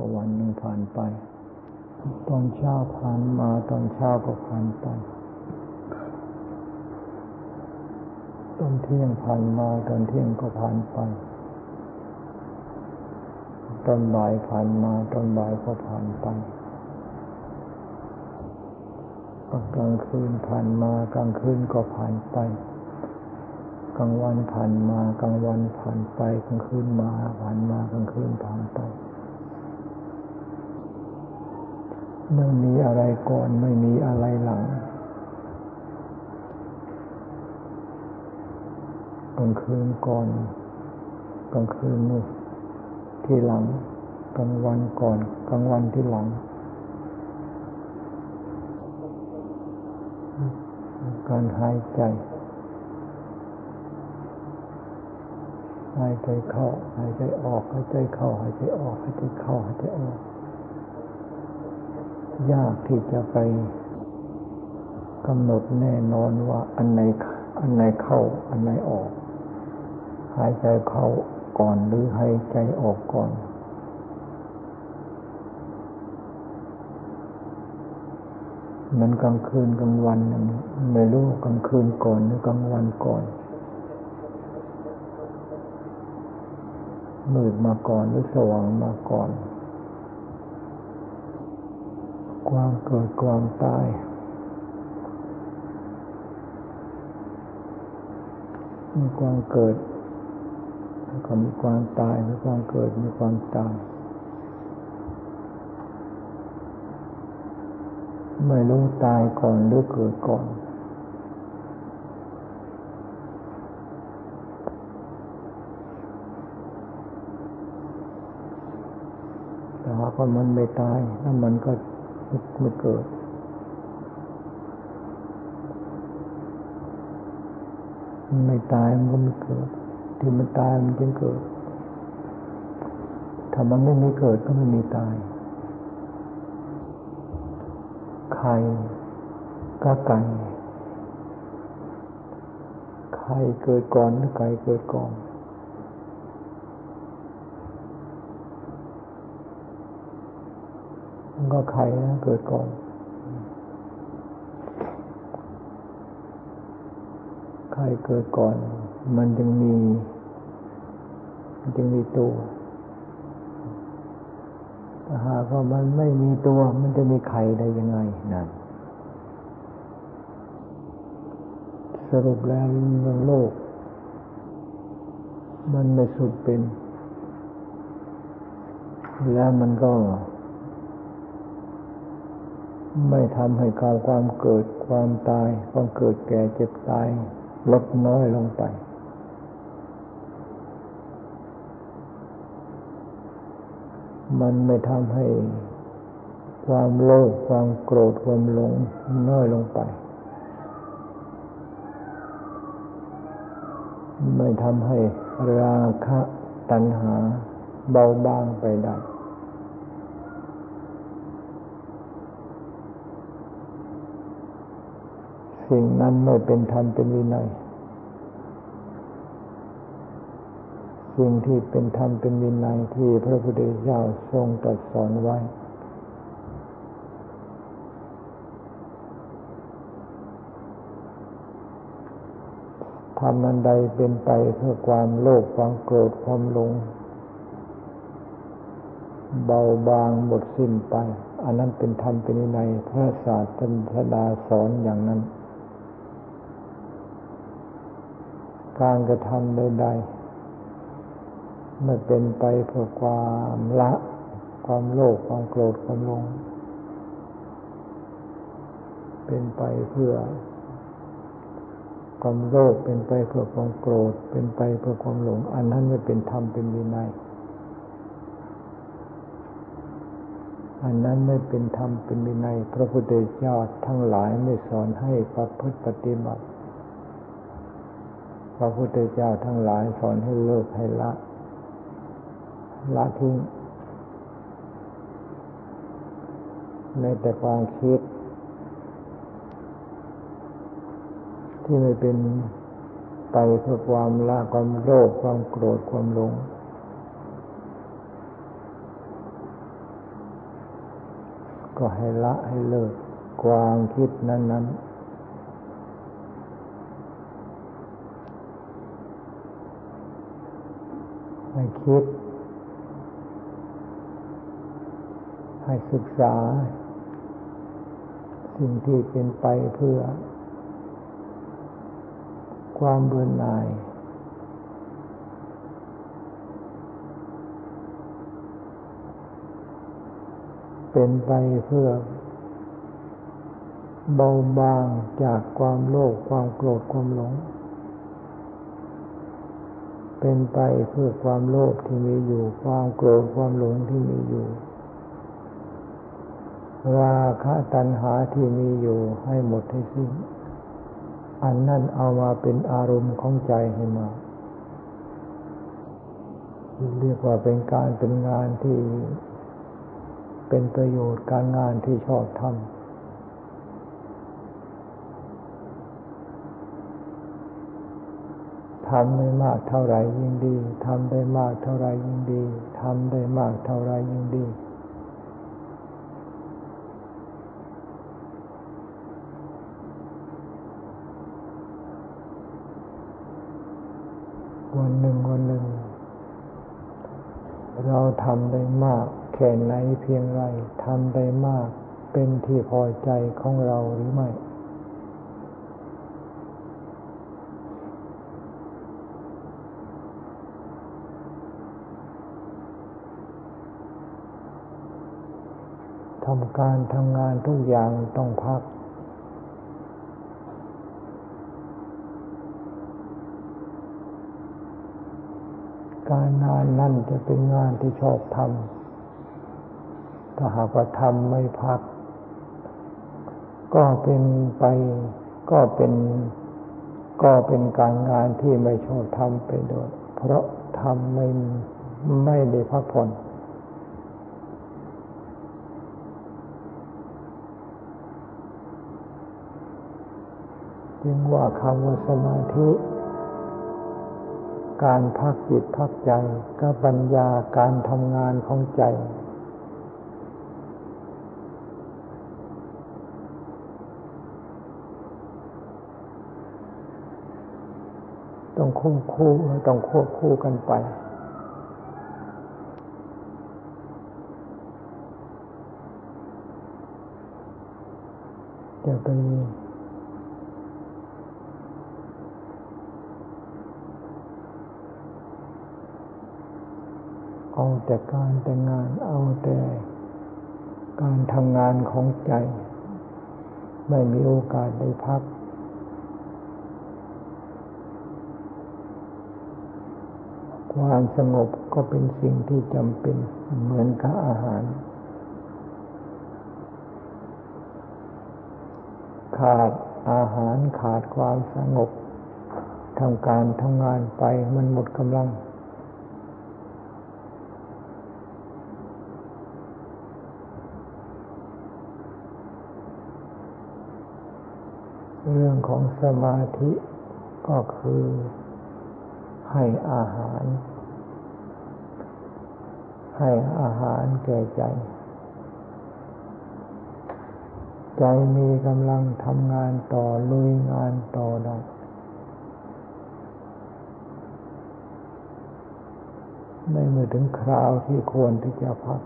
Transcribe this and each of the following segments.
ก็วันหนึ่งผ่านไป ตอนเช้าผ่านมาตอนเช้าก็ผ่านไป ตอนเที่ยงผ่านมาตอนเที่ยงก็ผ่านไป ตอนบ่ายผ่านมาตอนบ่ายก็ผ่านไปกลางคืนผ่านมากลางคืนก็ผ่านไป กลางวันผ่านมากลางวันผ่านไปกลางคืนมาผ่านมากลางคืนผ่านไป ไม่มีอะไรก่อนไม่มีอะไรหลังกลางคืนก่อนกลางคืนนู่ที่หลังกลางวันก่อนกลางวันที่หลัง การหายใจหายใจเข้าหายใจออกหายใจเข้าหายใจออกหายใจเข้าหายใจออก ยากที่จะไปกำหนดแน่นอนว่าอันไหนอันไหนเข้าอันไหนออก หายใจเข้าก่อนหรือหายใจออกก่อนมันกลางคืนกลางวันไม่รู้กลางคืนก่อนหรือกลางวันก่อนมืดมาก่อนหรือสว่างมาก่อน ความเกิดความตาย มีความเกิดแล้วก็มีความตาย มีความเกิด มีความตาย ไม่รู้ตายก่อนหรือเกิดก่อน แต่ว่าก็มันไม่ตายแล้วมันก็ ไม่เกิดมันไม่ตายมันก็ไม่เกิด ที่มันตายมันจึงเกิด ถ้ามันไม่มีเกิดก็ไม่มีตาย ไข่ก็ไก่ไข่เกิดก่อนหรือไก่เกิดก่อน มันก็ไข่นะเกิดก่อน ไข่เกิดก่อน มันจึงมี มันจึงมีตัวหากว่ามันไม่มีตัว มันจะมีไข่ได้ยังไงนั่นสรุปแล้วเรื่องโลก มันไม่สุดเป็น แล้วมันก็ ไม่ทำให้การความเกิดความตาย ความเกิดแก่เจ็บตาย ลดน้อยลงไป มันไม่ทำให้ความโลภความโกรธความหลงน้อยลงไป ไม่ทำให้ราคะตัณหาเบาบางไปได้ สิ่งนั้นไม่เป็นธรรมเป็นวินัย สิ่งที่เป็นธรรมเป็นวินัยที่พระพุทธเจ้าทรงตรัสสอนไว้ทำอันใดเป็นไปเพื่อความโลภความโกรธความหลงเบาบางหมดสิ้นไป อันนั้นเป็นธรรมเป็นวินัยพระศาสดาสอนอย่างนั้น การกระทำใดๆไม่เป็นไปเพื่อความละ ความโลภความโกรธความหลงเป็นไปเพื่อ ความโลภเป็นไปเพื่อความโกรธ เป็นไปเพื่อความหลง อันนั้นไม่เป็นธรรมเป็นวินัยอันนั้นไม่เป็นธรรมเป็นวินัย พระพุทธเจ้าทั้งหลายไม่สอนให้ประพฤติปฏิบัติ พระพุทธเจ้าทั้งหลายสอนให้เลิกให้ละ ละทิ้งในแต่ความคิด ที่ไม่เป็นไปเพื่อความละความโลภความโกรธความหลงก็ให้ละให้เลิกความคิดนั้นนั้น ให้คิด ให้ศึกษา สิ่งที่เป็นไปเพื่อ ความเบื่อหน่าย เป็นไปเพื่อเบาบางจากความโลภความโกรธความหลง เป็นไปเพื่อความโลภที่มีอยู่ ความโกรธความหลงที่มีอยู่ ราคะตัณหาที่มีอยู่ให้หมดให้สิ้น อันนั่นเอามาเป็นอารมณ์ของใจให้มาเรียกว่าเป็นการเป็นงานที่เป็นประโยชน์การงานที่ชอบทำ ทำได้มากเท่าไรยิ่งดีทำได้มากเท่าไรยิ่งดีทำได้มากเท่าไรยิ่งดี วันหนึ่งวันหนึ่ง เราทำได้มากแค่ไหนเพียงไรทำได้มากเป็นที่พอใจของเราหรือไม่ ทำการทำงานทุกอย่างต้องพัก การงานนั่นจะเป็นงานที่ชอบทำถ้าหากว่าทำไม่พัก ก็เป็นไปก็เป็นก็เป็นการงานที่ไม่ชอบทำไปโดยเพราะทำไม่ไม่ได้พักผ่อน จึงว่าคำว่าสมาธิ การพักจิตพักใจกับปัญญาการทำงานของใจ ต้องคู่คู่ต้องควบคู่กันไปจะไป เอาแต่การแต่งานเอาแต่การทำงานของใจ ไม่มีโอกาสได้พัก ความสงบก็เป็นสิ่งที่จำเป็นเหมือนกับอาหาร ขาดอาหารขาดความสงบทำการทำงานไปมันหมดกำลัง เรื่องของสมาธิก็คือให้อาหาร ให้อาหารแก่ใจ ใจมีกำลังทำงานต่อลุยงานต่อได้ในเมื่อถึงคราวที่ควรที่จะพัก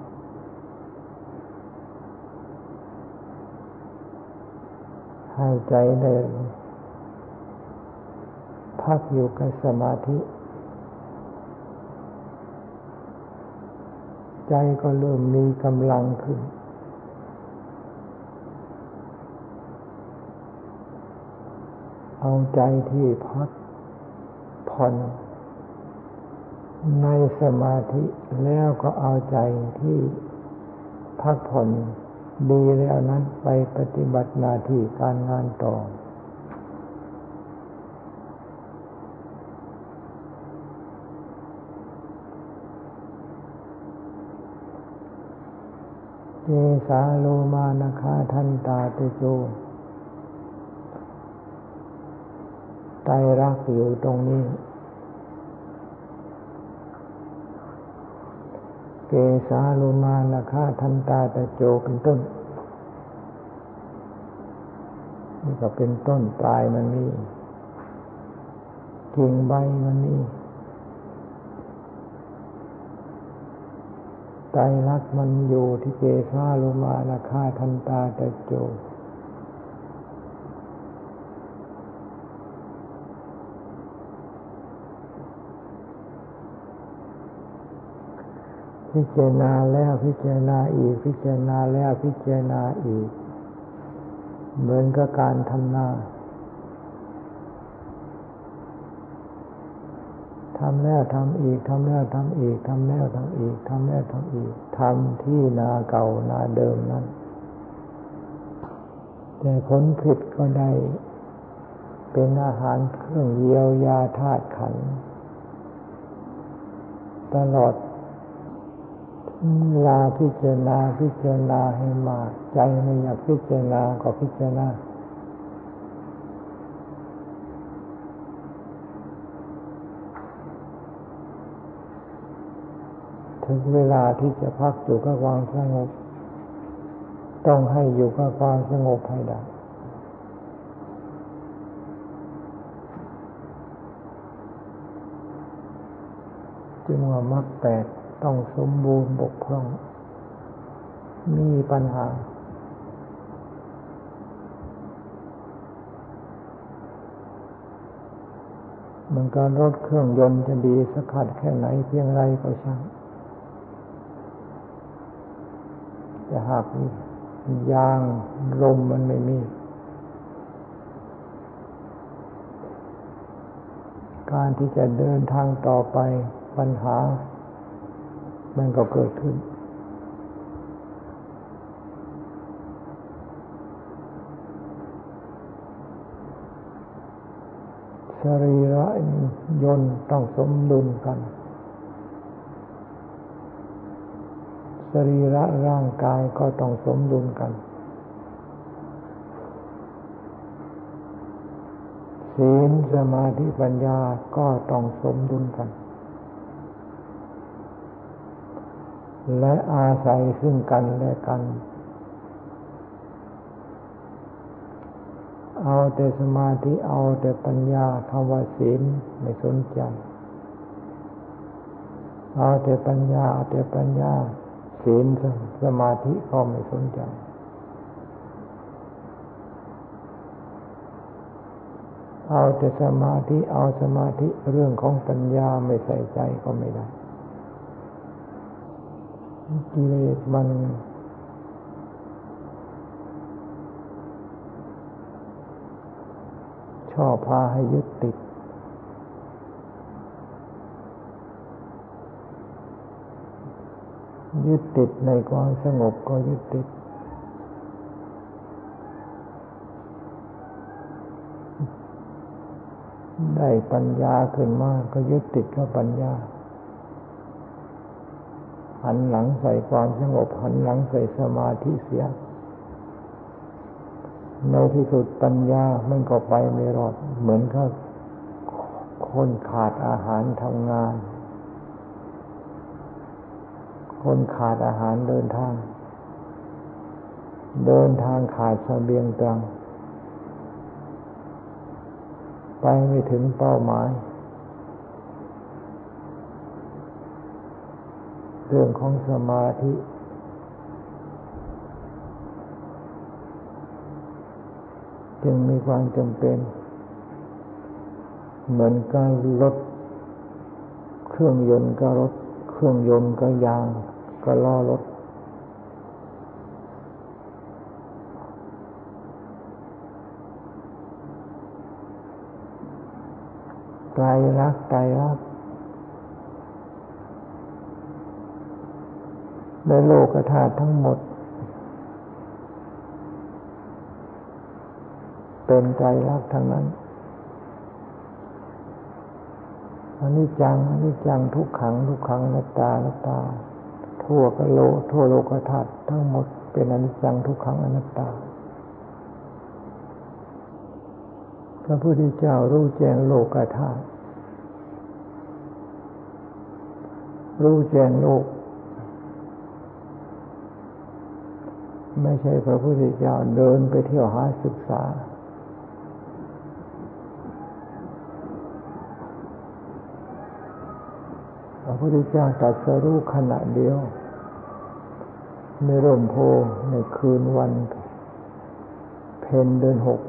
ให้ใจได้พักอยู่กับสมาธิ ใจก็เริ่มมีกำลังขึ้น เอาใจที่พักผ่อนในสมาธิแล้วก็เอาใจที่พักผ่อน ดีแล้วนั้นไปปฏิบัติหน้าที่การงานต่อ เจสาโลมานาคาทันตาเตโจไตรักอยู่ตรงนี้ เกสาลุมานาคาทันตาตะโจเป็นต้น นี่ก็เป็นต้นปลายมันมีกิ่งใบมันมีไตรลักษ์มันอยู่ที่เกสาลุมานาคาทันตาตะโจ พิจารณาแล้วพิจารณาอีก พิจารณาแล้วพิจารณาอีก เหมือนกับการทำนาทำแล้วทำอีกทำแล้วทำอีกทำแล้วทำอีกทำแล้วทำอีกทำที่นาเก่านาเดิมนั้น แต่ผลผิดก็ได้ เป็นอาหารเครื่องเยียวยาธาตุขัน ตลอด เวลาพิจารณาพิจารณาให้มาก ใจไม่อยากพิจารณาก็พิจารณาถึงเวลาที่จะพักอยู่กับความสงบ ต้องให้อยู่กับความสงบให้ได้จึงว่ามรรแปด ต้องสมบูรณ์บกพร่อง มีปัญหา เหมันการรถเครื่องยนต์จะดีสักขัดแค่ไหนเพียงไรก็ช่างแต่หากยางลมมันไม่มีการที่จะเดินทางต่อไปปัญหา มันก็เกิดขึ้น สรีระยนต์ต้องสมดุลกัน สรีระร่างกายก็ต้องสมดุลกัน ศีลสมาธิปัญญาก็ต้องสมดุลกัน และอาศัยซึ่งกันและกัน เอาแต่สมาธิเอาแต่ปัญญาคำว่าศีลไม่สนใจ เอาแต่ปัญญาเอาแต่ปัญญาศีลสมาธิก็ไม่สนใจเอาแต่สมาธิเอาสมาธิเรื่องของปัญญาไม่ใส่ใจก็ไม่ได้ กิเลสมัน ชอบพาให้ยึดติด ยึดติดในความสงบก็ยึดติด ได้ปัญญาขึ้นมาก็ยึดติดกับปัญญา หันหลังใส่ความสงบ หันหลังใส่สมาธิเสีย ในที่สุดปัญญามันก็ไปไม่รอด เหมือนกับคนขาดอาหารทำงาน คนขาดอาหารเดินทาง เดินทางขาดสเสบียงตัง ไปไม่ถึงเป้าหมาย เรื่องของสมาธิ จึงมีความจำเป็น เหมือนการรถเครื่องยนต์ก็รถ เครื่องยนต์ก็ยาง ก็ล้อรถ ไตรลักษณ์ไตรลักษณ์ ในโลกธาตุทั้งหมด เป็นใจรักทั้งนั้นอันนี้จังอันนี้จังทุกขังทุกขังนัตตานัตตา ทั่วกโลทั่วโลกธาตุทั้งหมดเป็นอนิจจังทุกขังอนัตตา พระพุทธเจ้ารู้แจ้งโลกธาตุรู้แจ้งโลก ไม่ใช่พระพุทธเจ้าเดินไปเที่ยวหาศึกษา พระพุทธเจ้าตัดสรู้ขณะเดียว ในร่มโพในคืนวัน เพนเดินหก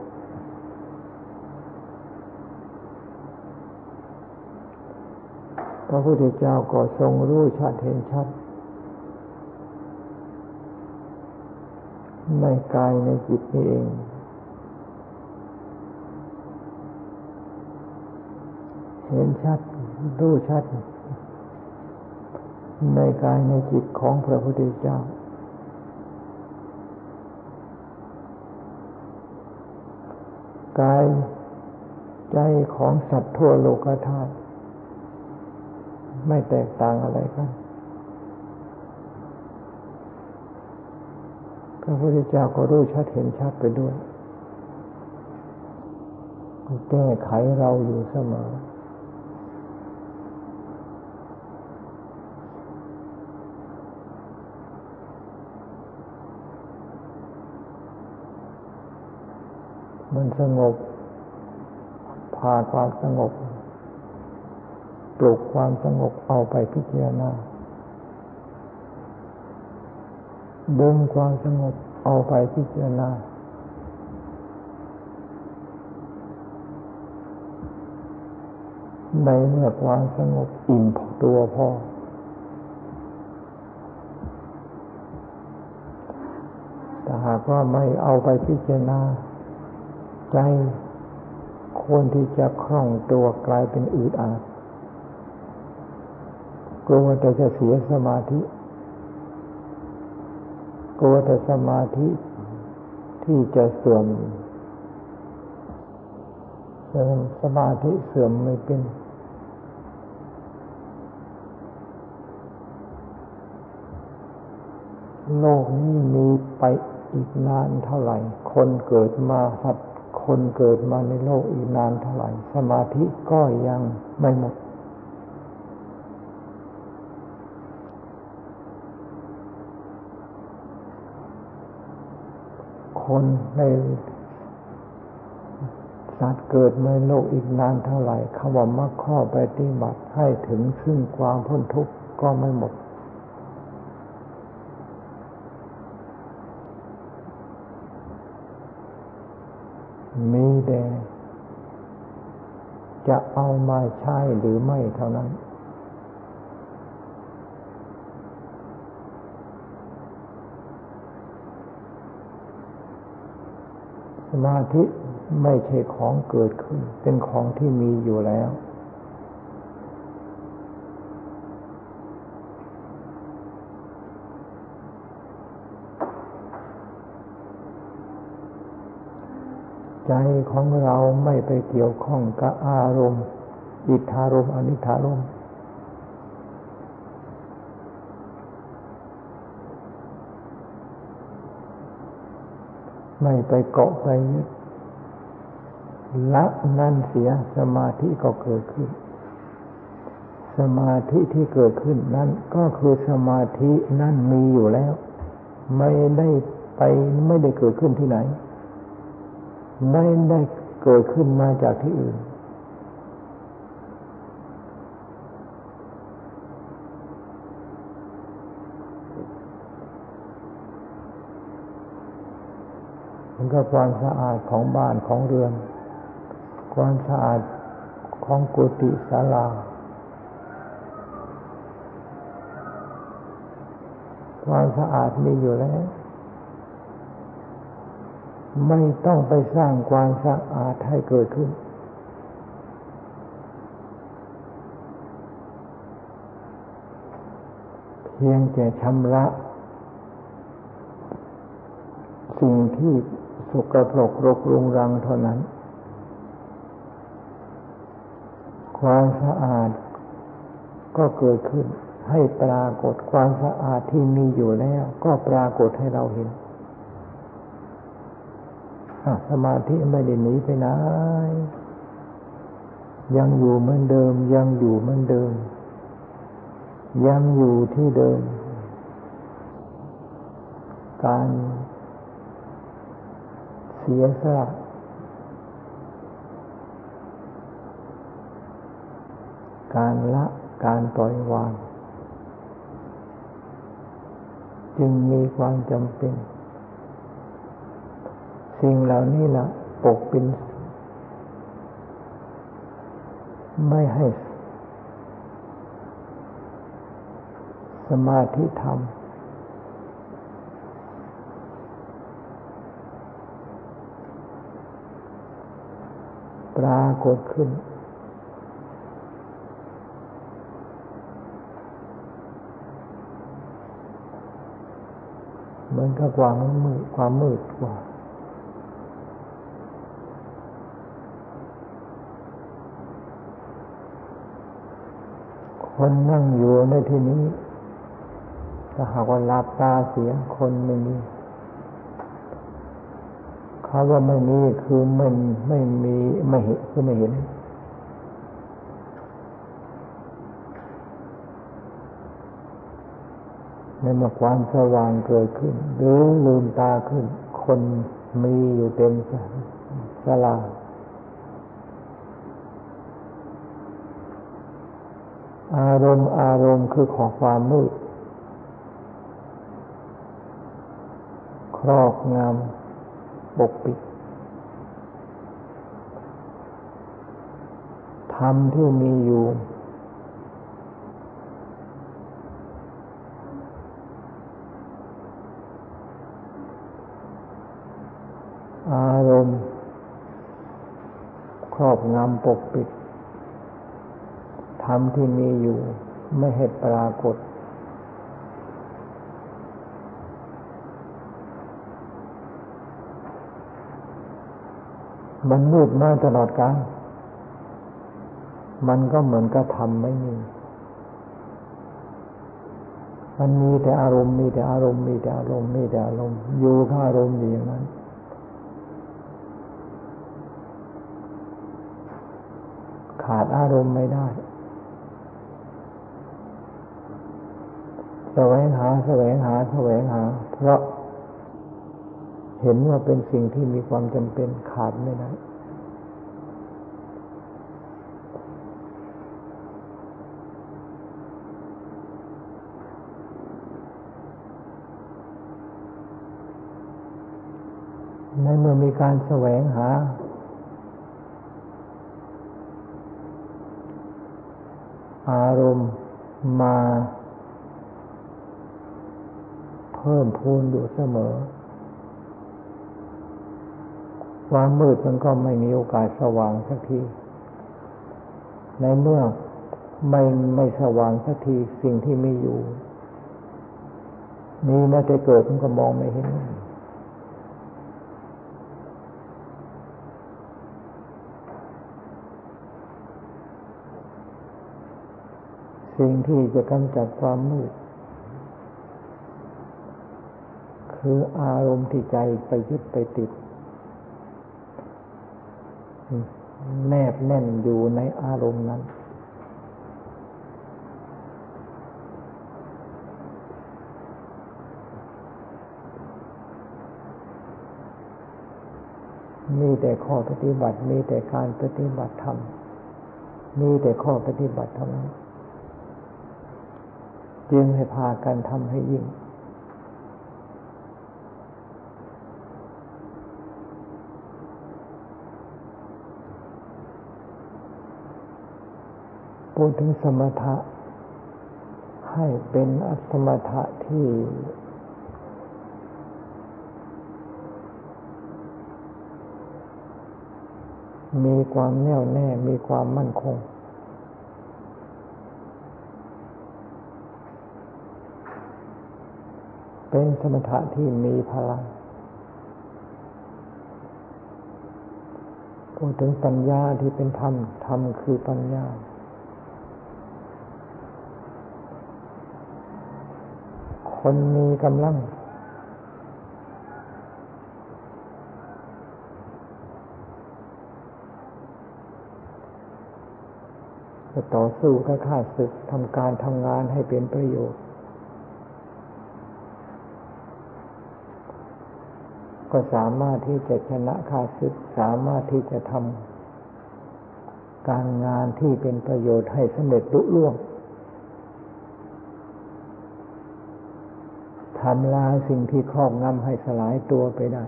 พระพุทธเจ้าก็ทรงรู้ชัดเห็นชัด ในกายในจิตนี่เอง เห็นชัดรู้ชัด ในกายในจิตของพระพุทธเจ้า กายใจของสัตว์ทั่วโลกธาตุไม่แตกต่างอะไรกัน พระพุทธเจ้าก็รู้ชัดเห็นชัดไปด้วยแก้ไขเราอยู่เสมอมันสงบ พาความสงบ ปลุกความสงบเอาไปพิจารณา ดึงความสงบเอาไปพิจารณาในเมื่อความสงบอิ่มตัวพอแต่หากว่าไม่เอาไปพิจารณา ใจควรที่จะคล่องตัวกลายเป็นอืดอาดกลัวแต่จะเสียสมาธิ ลัวแต่สมาธิที่จะเสื่อมสมาธิเสื่อมไม่เป็น โลกนี้มีไปอีกนานเท่าไหร่ คนเกิดมาสัตว์คนเกิดมาในโลกอีกนานเท่าไหร่ สมาธิก็ยังไม่หมด คนในสัตว์เกิดในโลกอีกนานเท่าไหร่คำว่ามรรคข้อปฏิบัติให้ถึงซึ่งความพ้นทุกข์ก็ไม่หมด มีแต่จะเอามาใช้หรือไม่เท่านั้น มาธิไม่ใช่ของเกิดขึ้น เป็นของที่มีอยู่แล้ว ใจของเราไม่ไปเกี่ยวข้องกับอารมณ์ อิทธารมณ์อนิธารมณ์ ไม่ไปเกาะไปยึดละนั่นเสียสมาธิก็เกิดขึ้น สมาธิที่เกิดขึ้นนั่นก็คือสมาธินั่นมีอยู่แล้ว ไม่ได้ไปไม่ได้เกิดขึ้นที่ไหน ไม่ได้เกิดขึ้นมาจากที่อื่น มันก็ความสะอาดของบ้านของเรือน ความสะอาดของกุฏิศาลาความสะอาดมีอยู่แล้ว ไม่ต้องไปสร้างความสะอาดให้เกิดขึ้น เพียงแต่ชำระ สิ่งที่ สกปรกรกรุงรังเท่านั้น ความสะอาดก็เกิดขึ้น ให้ปรากฏความสะอาดที่มีอยู่แล้ว ก็ปรากฏให้เราเห็นสมาธิไม่ได้หนีไปไหนยังอยู่เหมือนเดิม ยังอยู่เหมือนเดิม ยังอยู่ที่เดิม การ เสียสละการละการปล่อยวาง จึงมีความจำเป็น สิ่งเหล่านี้ละปกปินไม่ให้สมาธิธรรม ปรากฏขึ้น เหมือนกับความมืดความมืดกว่าคนนั่งอยู่ในที่นี้ ถ้าหากว่าลับตาเสียงคนไม่มี คำว่าไม่มีคือไม่ไม่มีไม่เห็นคือไม่เห็น ในเมื่อความสว่างเกิดขึ้น หรือลืมตาขึ้น คนมีอยู่เต็มสลาอารมณ์อารมณ์คือของความมืดครอบงำ ปกปิดธรรมที่มีอยู่ อารมณ์ ครอบงำปกปิดธรรมที่มีอยู่ไม่ให้ปรากฏ มันมืดมาตลอดกาลมันก็เหมือนกับธรรมไม่มี มันมีแต่อารมณ์มีแต่อารมณ์มีแต่อารมณ์มีแต่อารมณ์อยู่กับอารมณ์อย่างนั้นขาดอารมณ์ไม่ได้แสวงหาแสวงหาแสวงหา เพราะ เห็นว่าเป็นสิ่งที่มีความจำเป็นขาดไม่ได้ในเมื่อมีการแสวงหา อารมณ์มา เพิ่มพูนอยู่เสมอ ความมืดมันก็ไม่มีโอกาสสว่างสักที ในเมื่อไม่ไม่สว่างสักทีสิ่งที่มีอยู่ มีแม้แต่เกิดมันก็มองไม่เห็น สิ่งที่จะกำจัดความมืด คืออารมณ์ที่ใจไปยึดไปติด แนบแน่นอยู่ในอารมณ์นั้น มีแต่ข้อปฏิบัติ มีแต่การปฏิบัติธรรม มีแต่ข้อปฏิบัติเท่านั้น จึงให้พากันทำให้ยิ่ง พูดถึงสมถะ ให้เป็นสมถะที่มีความแน่วแน่ มีความมั่นคง เป็นสมถะที่มีพลัง พูดถึงปัญญาที่เป็นธรรม ธรรมคือปัญญา คนมีกำลัง จะต่อสู้กับข้าศึกทำการทำงานให้เป็นประโยชน์ ก็สามารถที่จะชนะข้าศึก สามารถที่จะทำการงานที่เป็นประโยชน์ให้สำเร็จลุล่วง ทำลายสิ่งที่ครอบงำให้สลายตัวไปได้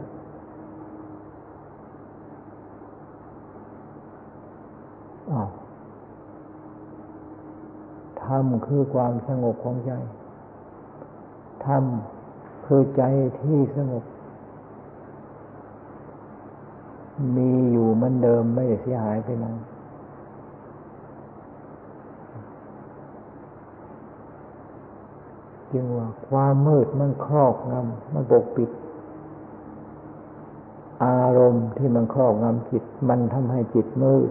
ธรรมคือความสงบของใจ ธรรมคือใจที่สงบ มีอยู่เหมือนเดิมไม่เสียหายไปไหน จึงว่าความมืดมันครอบงำมันปกปิด อารมณ์ที่มันครอบงำจิต มันทำให้จิตมืด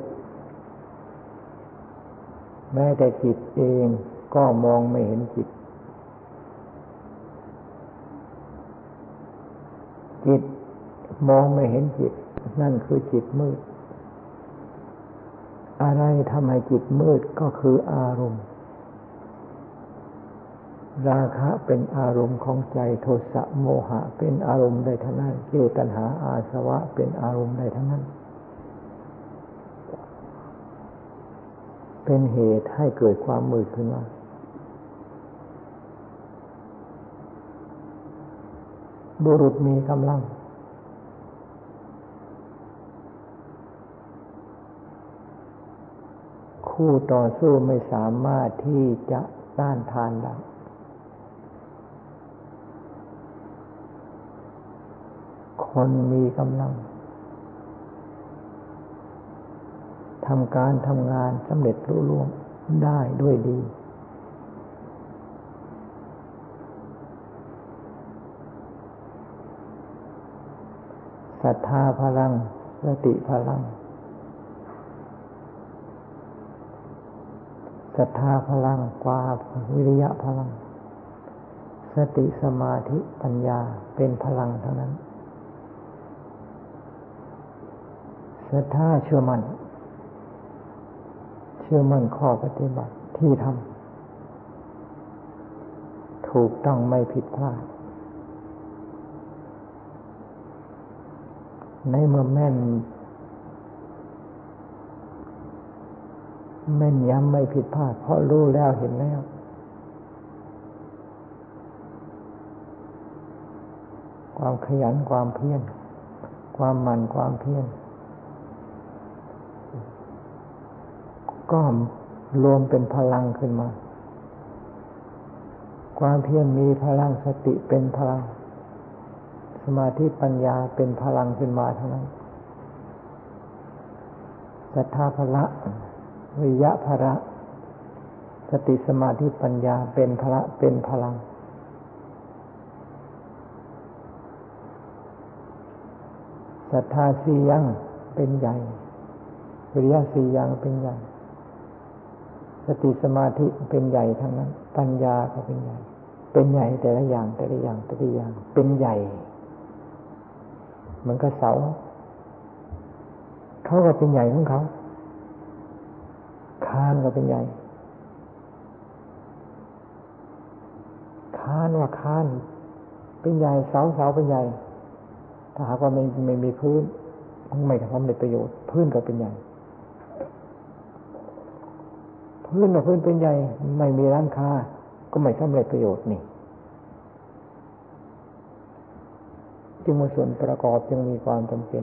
แม้แต่จิตเองก็มองไม่เห็นจิต จิตมองไม่เห็นจิต นั่นคือจิตมืด อะไรทำให้จิตมืดก็คืออารมณ์ ราคะเป็นอารมณ์ของใจโทสะโมหะ เป็นอารมณ์ใดทั้งนั้นเจตัณหาอาสวะ เป็นอารมณ์ใดทั้งนั้น เป็นเหตุให้เกิดความมืดขึ้นมาบุรุษมีกำลัง คู่ต่อสู้ไม่สามารถที่จะต้านทานได้ คนมีกำลังทำการทำงานสำเร็จรุ่ล่วงได้ด้วยดี ศรัทธาพลังสติพลังศรัทธาพลังกว่าวิริยะพลัง สติสมาธิปัญญาเป็นพลังเท่านั้น ศรัทธาเชื่อมัน่น เชื่อมั่นข้อปฏิบัติที่ทำถูกต้องไม่ผิดพลาด ในเมื่อแม่น แม่นย้ำไม่ผิดพลาด เพราะรู้แล้วเห็นแล้วความขยันความเพียรความมันความเพียร ก็รวมเป็นพลังขึ้นมา ความเพียรมีพลังสติเป็นพลัง สมาธิปัญญาเป็นพลังขึ้นมาเท่านั้นศรัทธาพละวิยะพระสติสมาธิปัญญาเป็นพละเป็นพลังศรัทธาสี่ยังเป็นใหญ่วิริยะสี่ยังเป็นใหญ่ สติสมาธิเป็นใหญ่ทั้งนั้น ปัญญาก็เป็นใหญ่ เป็นใหญ่แต่ละอย่างแต่ละอย่างแต่ละอย่าง เป็นใหญ่ เหมือนกับเสาเขาก็เป็นใหญ่ของเขาคานก็เป็นใหญ่คานว่าคาน เป็นใหญ่เสาเสาเป็นใหญ่ ถ้าหากว่าไม่ไม่มีพื้นไม่ทำในประโยชน์ พื้นก็เป็นใหญ่ พื้นว่าพื้นเป็นใหญ่ไม่มีร้านค้า ก็ไม่สำเร็จประโยชน์นี่ จึงมาส่วนประกอบจึงมีความจำเป็น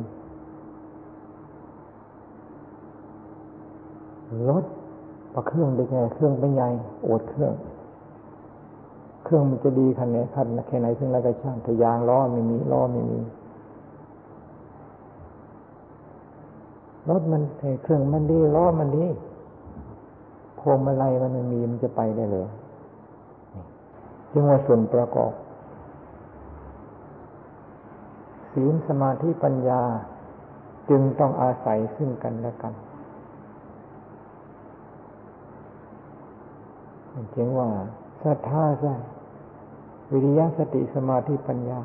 รถประเครื่องเป็นไงเครื่องเป็นใหญ่โอดเครื่อง เครื่องมันจะดีขนาดไหนขนาดแค่ไหนเพียงไรก็ช่างถ้ายางล้อไม่มีล้อไม่มีรถมันเครื่องมันดีล้อมันดี พวงมาลัยมันไม่มีมันจะไปได้เลยจึงว่าส่วนประกอบ ศีลสมาธิปัญญาจึงต้องอาศัยซึ่งกันและกันจึงว่าศรัทธาใช่วิริยะสติสมาธิปัญญา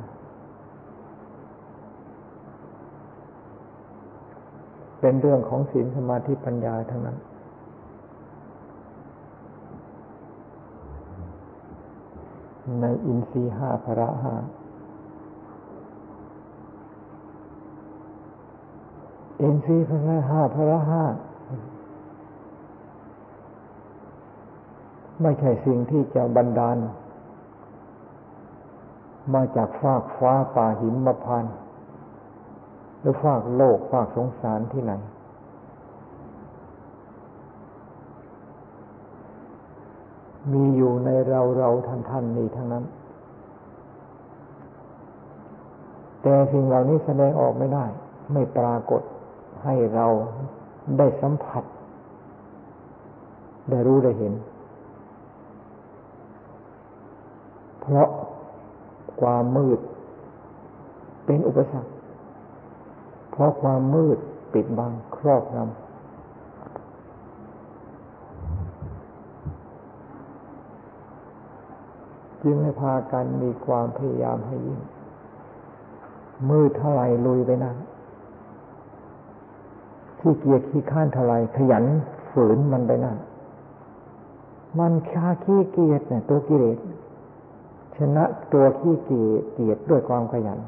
เป็นเรื่องของศีลสมาธิปัญญาทั้งนั้น ในอินทรีห้าพระห้าอินทรีย์พระห้าพระห้าไม่ใช่สิ่งที่จะบันดาล มาจากฟากฟ้าป่าหิมมาพันหรือฟากโลกฟากสงสารที่ไหน มีอยู่ในเราเราท่านท่านนี่ทั้งนั้น แต่สิ่งเหล่านี้แสดงออกไม่ได้ ไม่ปรากฏให้เราได้สัมผัส ได้รู้ได้เห็น เพราะความมืดเป็นอุปสรรค เพราะความมืดปิดบังครอบงำ จึงให้พากันมีความพยายามให้ยิ่ง มืดเท่าไรลุยไปนั่นขี้เกียจขี้ข้านเท่าไรขยันฝืนมันไปนั่นมันค่าขี้เกียจเนี่ยตัวกิเลสชนะตัวขี้เกียจเกียจด้วยความขยัน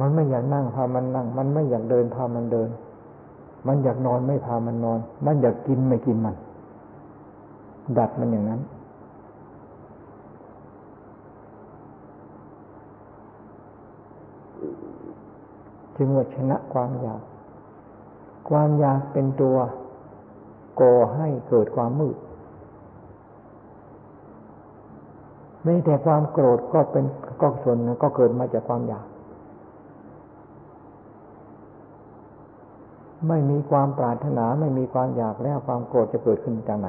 มันไม่อยากนั่งพามันนั่ง มันไม่อยากเดินพามันเดิน มันอยากนอนไม่พามันนอน มันอยากกินไม่กินมัน ดัดมันอย่างนั้น จึงว่าชนะความอยาก ความอยากเป็นตัวก่อให้เกิดความมืดไม่แต่ความโกรธก็เป็นก็ส่วนก็เกิดมาจากความอยาก ไม่มีความปรารถนาไม่มีความอยากแล้วความโกรธจะเกิดขึ้นจากไหน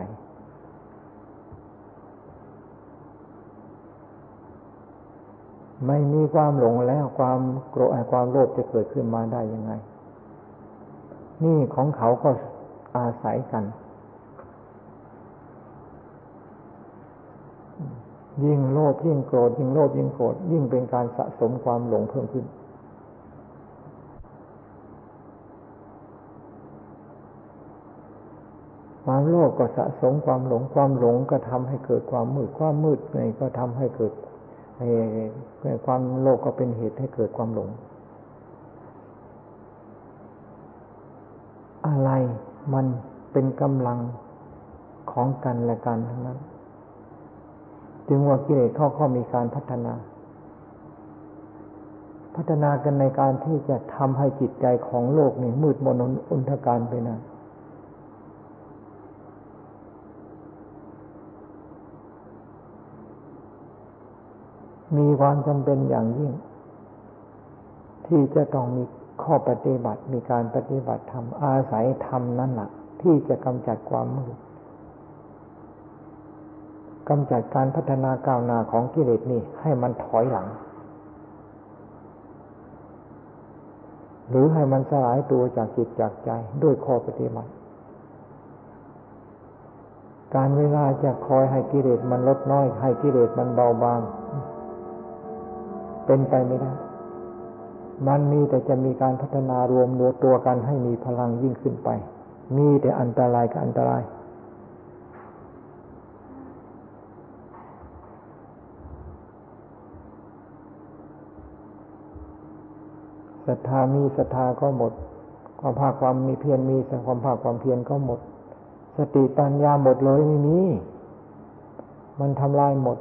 ไม่มีความหลงแล้วความโกรธความโลภจะเกิดขึ้นมาได้ยังไง นี่ของเขาก็อาศัยกัน ยิ่งโลภยิ่งโกรธยิ่งโลภยิ่งโกรธยิ่งเป็นการสะสมความหลงเพิ่มขึ้น ความโลภก็สะสมความหลง ความหลงก็ทำให้เกิดความมืด ความมืดนี่ก็ทำให้เกิดความโลภก็เป็นเหตุให้เกิดความหลง อะไรมันเป็นกำลังของกันและกันทั้งนั้น จึงว่ากิเลสเข้าข้ามีการพัฒนา พัฒนากันในการที่จะทำให้จิตใจของโลกนี่มืดมนอุนทการไปนะ มีความจำเป็นอย่างยิ่ง ที่จะต้องมีข้อปฏิบัติมีการปฏิบัติธรรมอาศัยธรรมนั่นแหละที่จะกำจัดความมืดกำจัดการพัฒนาก้าวหน้าของกิเลสนี่ให้มันถอยหลัง หรือให้มันสลายตัวจากจิตจากใจด้วยข้อปฏิบัติ การเวลาจะคอยให้กิเลสมันลดน้อย ให้กิเลสมันเบาบาง เป็นไปไม่ได้ มันมีแต่จะมีการพัฒนารวมตัวตัวกันให้มีพลังยิ่งขึ้นไป มีแต่อันตรายกับอันตราย ศรัทธามีศรัทธาก็หมด ความภาคความมีเพียรมีความภาคความเพียรก็หมด สติปัญญาหมดเลยไม่มี มันทำลายหมด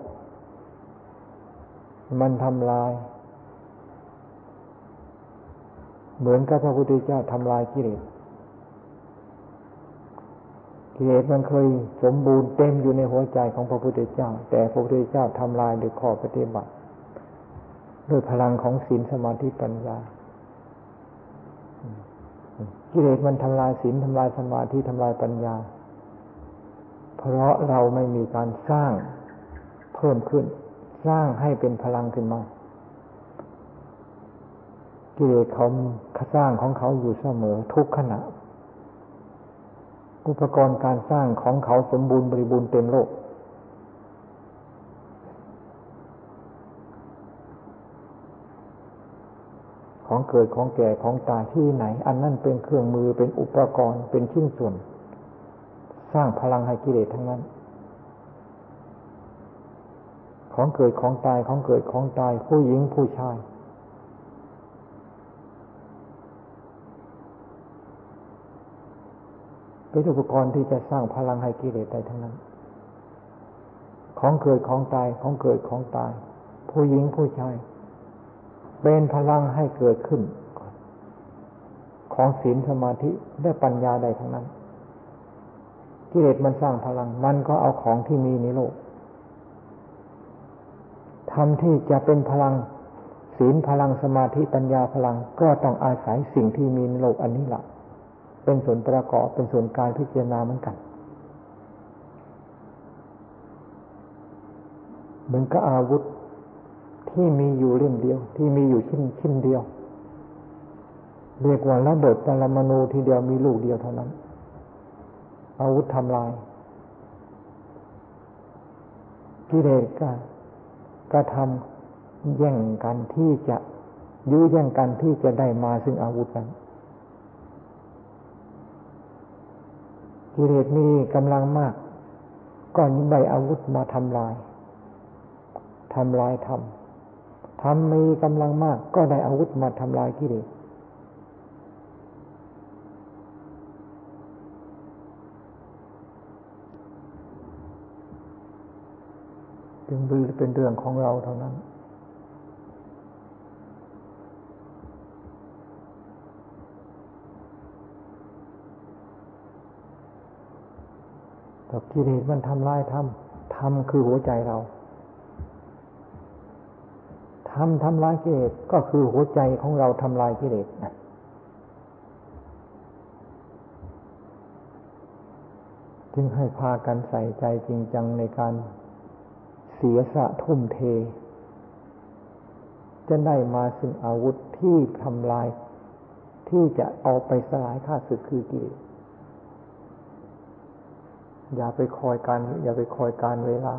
มันทำลาย เหมือนกับพระพุทธเจ้าทำลายกิเลสกิเลสมันเคยสมบูรณ์เต็มอยู่ในหัวใจของพระพุทธเจ้า แต่พระพุทธเจ้าทำลายด้วยข้อปฏิบัติด้วยพลังของศีลสมาธิปัญญา กิเลสมันทำลายศีลทำลายสมาธิทำลายปัญญา เพราะเราไม่มีการสร้างเพิ่มขึ้น สร้างให้เป็นพลังขึ้นมากิเลสเขาสร้างของเขาอยู่เสมอทุกขณะ อุปกรณ์การสร้างของเขาสมบูรณ์บริบูรณ์เต็มโลก ของเกิดของแก่ของตายที่ไหน อันนั้นเป็นเครื่องมือเป็นอุปกรณ์เป็นชิ้นส่วน สร้างพลังให้กิเลสทั้งนั้น ของเกิดของตายของเกิดของตาย ผู้หญิงผู้ชายเป็นอุปกรณ์ที่จะสร้างพลังให้กิเลสได้ทั้งนั้น ของเกิดของตายของเกิดของตาย ผู้หญิงผู้ชาย เป็นพลังให้เกิดขึ้น ของศีลสมาธิและปัญญาใดทั้งนั้น กิเลสมันสร้างพลัง มันก็เอาของที่มีในโลก ทำที่จะเป็นพลังศีลพลังสมาธิปัญญาพลังก็ต้องอาศัยสิ่งที่มีในโลกอันนี้แหละเป็นส่วนประกอบเป็นส่วนการพิจารณาเหมือนกันเหมือนกับอาวุธที่มีอยู่เล่มเดียว ที่มีอยู่ชิ้นชิ้นเดียว เรียกว่าระเบิดปรมาณูทีเดียวมีลูกเดียวเท่านั้น อาวุธทำลายกิเลสก็ กระทำแย่งกันที่จะยื้อแย่งกันที่จะได้มาซึ่งอาวุธนั้นกิเลสมีกำลังมาก ก็ยิใบอาวุธมาทำลายทำลายทำทำมีกำลังมาก ก็ได้อาวุธมาทำลายกิเลส จึงเป็นเรื่องของเราเท่านั้น แต่กิเลสมันทำลายธรรมธรรมคือหัวใจเราทำทำลายกิเลสก็คือหัวใจของเราทำลายกิเลสนะจึงให้พากันใส่ใจจริงจังในการ เสียสะทุ่มเท จะได้มาซึ่งอาวุธที่ทำลาย ที่จะเอาไปสลายข้าศึกคือกิเลสอย่าไปคอยการ อย่าไปคอยการเวลา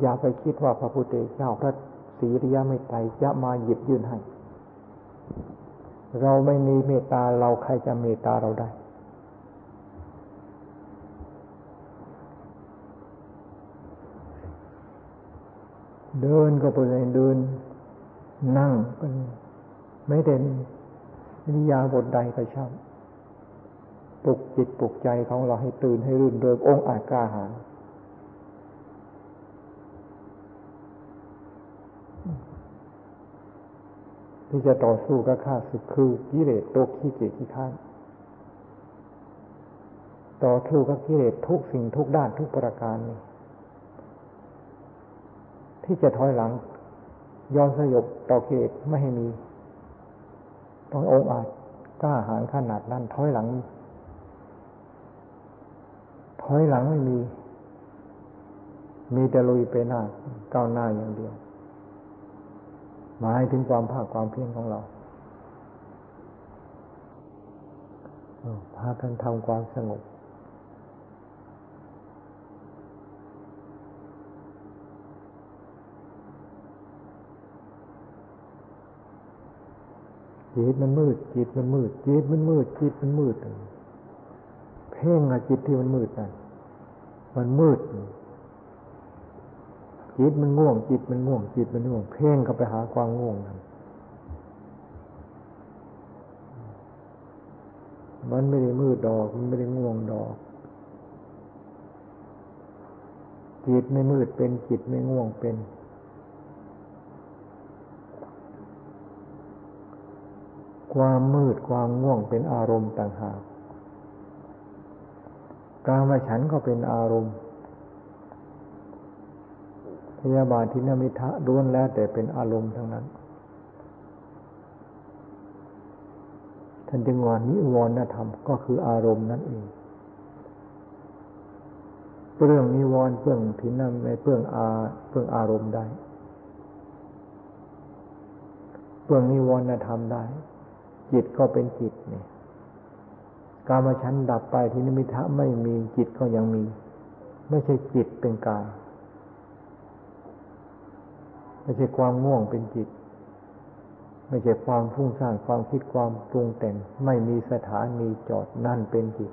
อย่าไปคิดว่าพระพุทธเจ้าพระศรีริยไม่ไตรจะมาหยิบยื่นให้ เราไม่มีเมตตาเราใครจะเมตตาเราได้ เดินก็ไปเลยเดิน นั่งก็ไม่เด่นนิยาบทใดก็ช่างปลุกจิตปลุกใจของเราให้ตื่นให้รื่นเริงองค์อาจกล้าหาญที่จะต่อสู้กับข้าศึกคือกิเลสตัวขี้เกียจขี้ข้านต่อสู้กับกิเลสทุกสิ่งทุกด้านทุกประการนี่ ที่จะถอยหลังย้อนสยบต่อกิเลสไม่ให้มี ต้ององอาจกล้าหาญขนาดนั้นถอยหลัง ถอยหลังไม่มี มีแต่ลุยไปหน้าก้าวหน้าอย่างเดียว หมายถึงความภาคความเพียรของเราพากันทำความสงบ จิตมันมืด จิตมันมืด จิตมันมืด จิตมันมืด เพ่งอะจิตที่มันมืดนั่นมันมืด จิตมันง่วง จิตมันง่วง จิตมันง่วง เพ่งเข้าไปหาความง่วงนั้นมันไม่ได้มืดดอก มันไม่ได้ง่วงดอก จิตไม่มืดเป็นจิตไม่ง่วงเป็น ความมืดความง่วงเป็นอารมณ์ต่างหากการมาฉันก็เป็นอารมณ์ พยาบาททินมิทะล้วนแล้วแต่เป็นอารมณ์ทั้งนั้น ท่านจึงว่านิวรณธรรมก็คืออารมณ์นั่นเองเรื่องนิวรณ์เรื่องทินามในเรื่องอาเรื่องอารมณ์ได้เรื่องนิวรณธรรมได้ จิตก็เป็นจิตเนี่ยกามฉันดับไปที่นิมิทะไม่มีจิตก็ยังมี ไม่ใช่จิตเป็นกายไม่ใช่ความง่วงเป็นจิต ไม่ใช่ความฟุ้งซ่านความคิดความปรุงแต่ง ไม่มีสถานีจอดนั่นเป็นจิต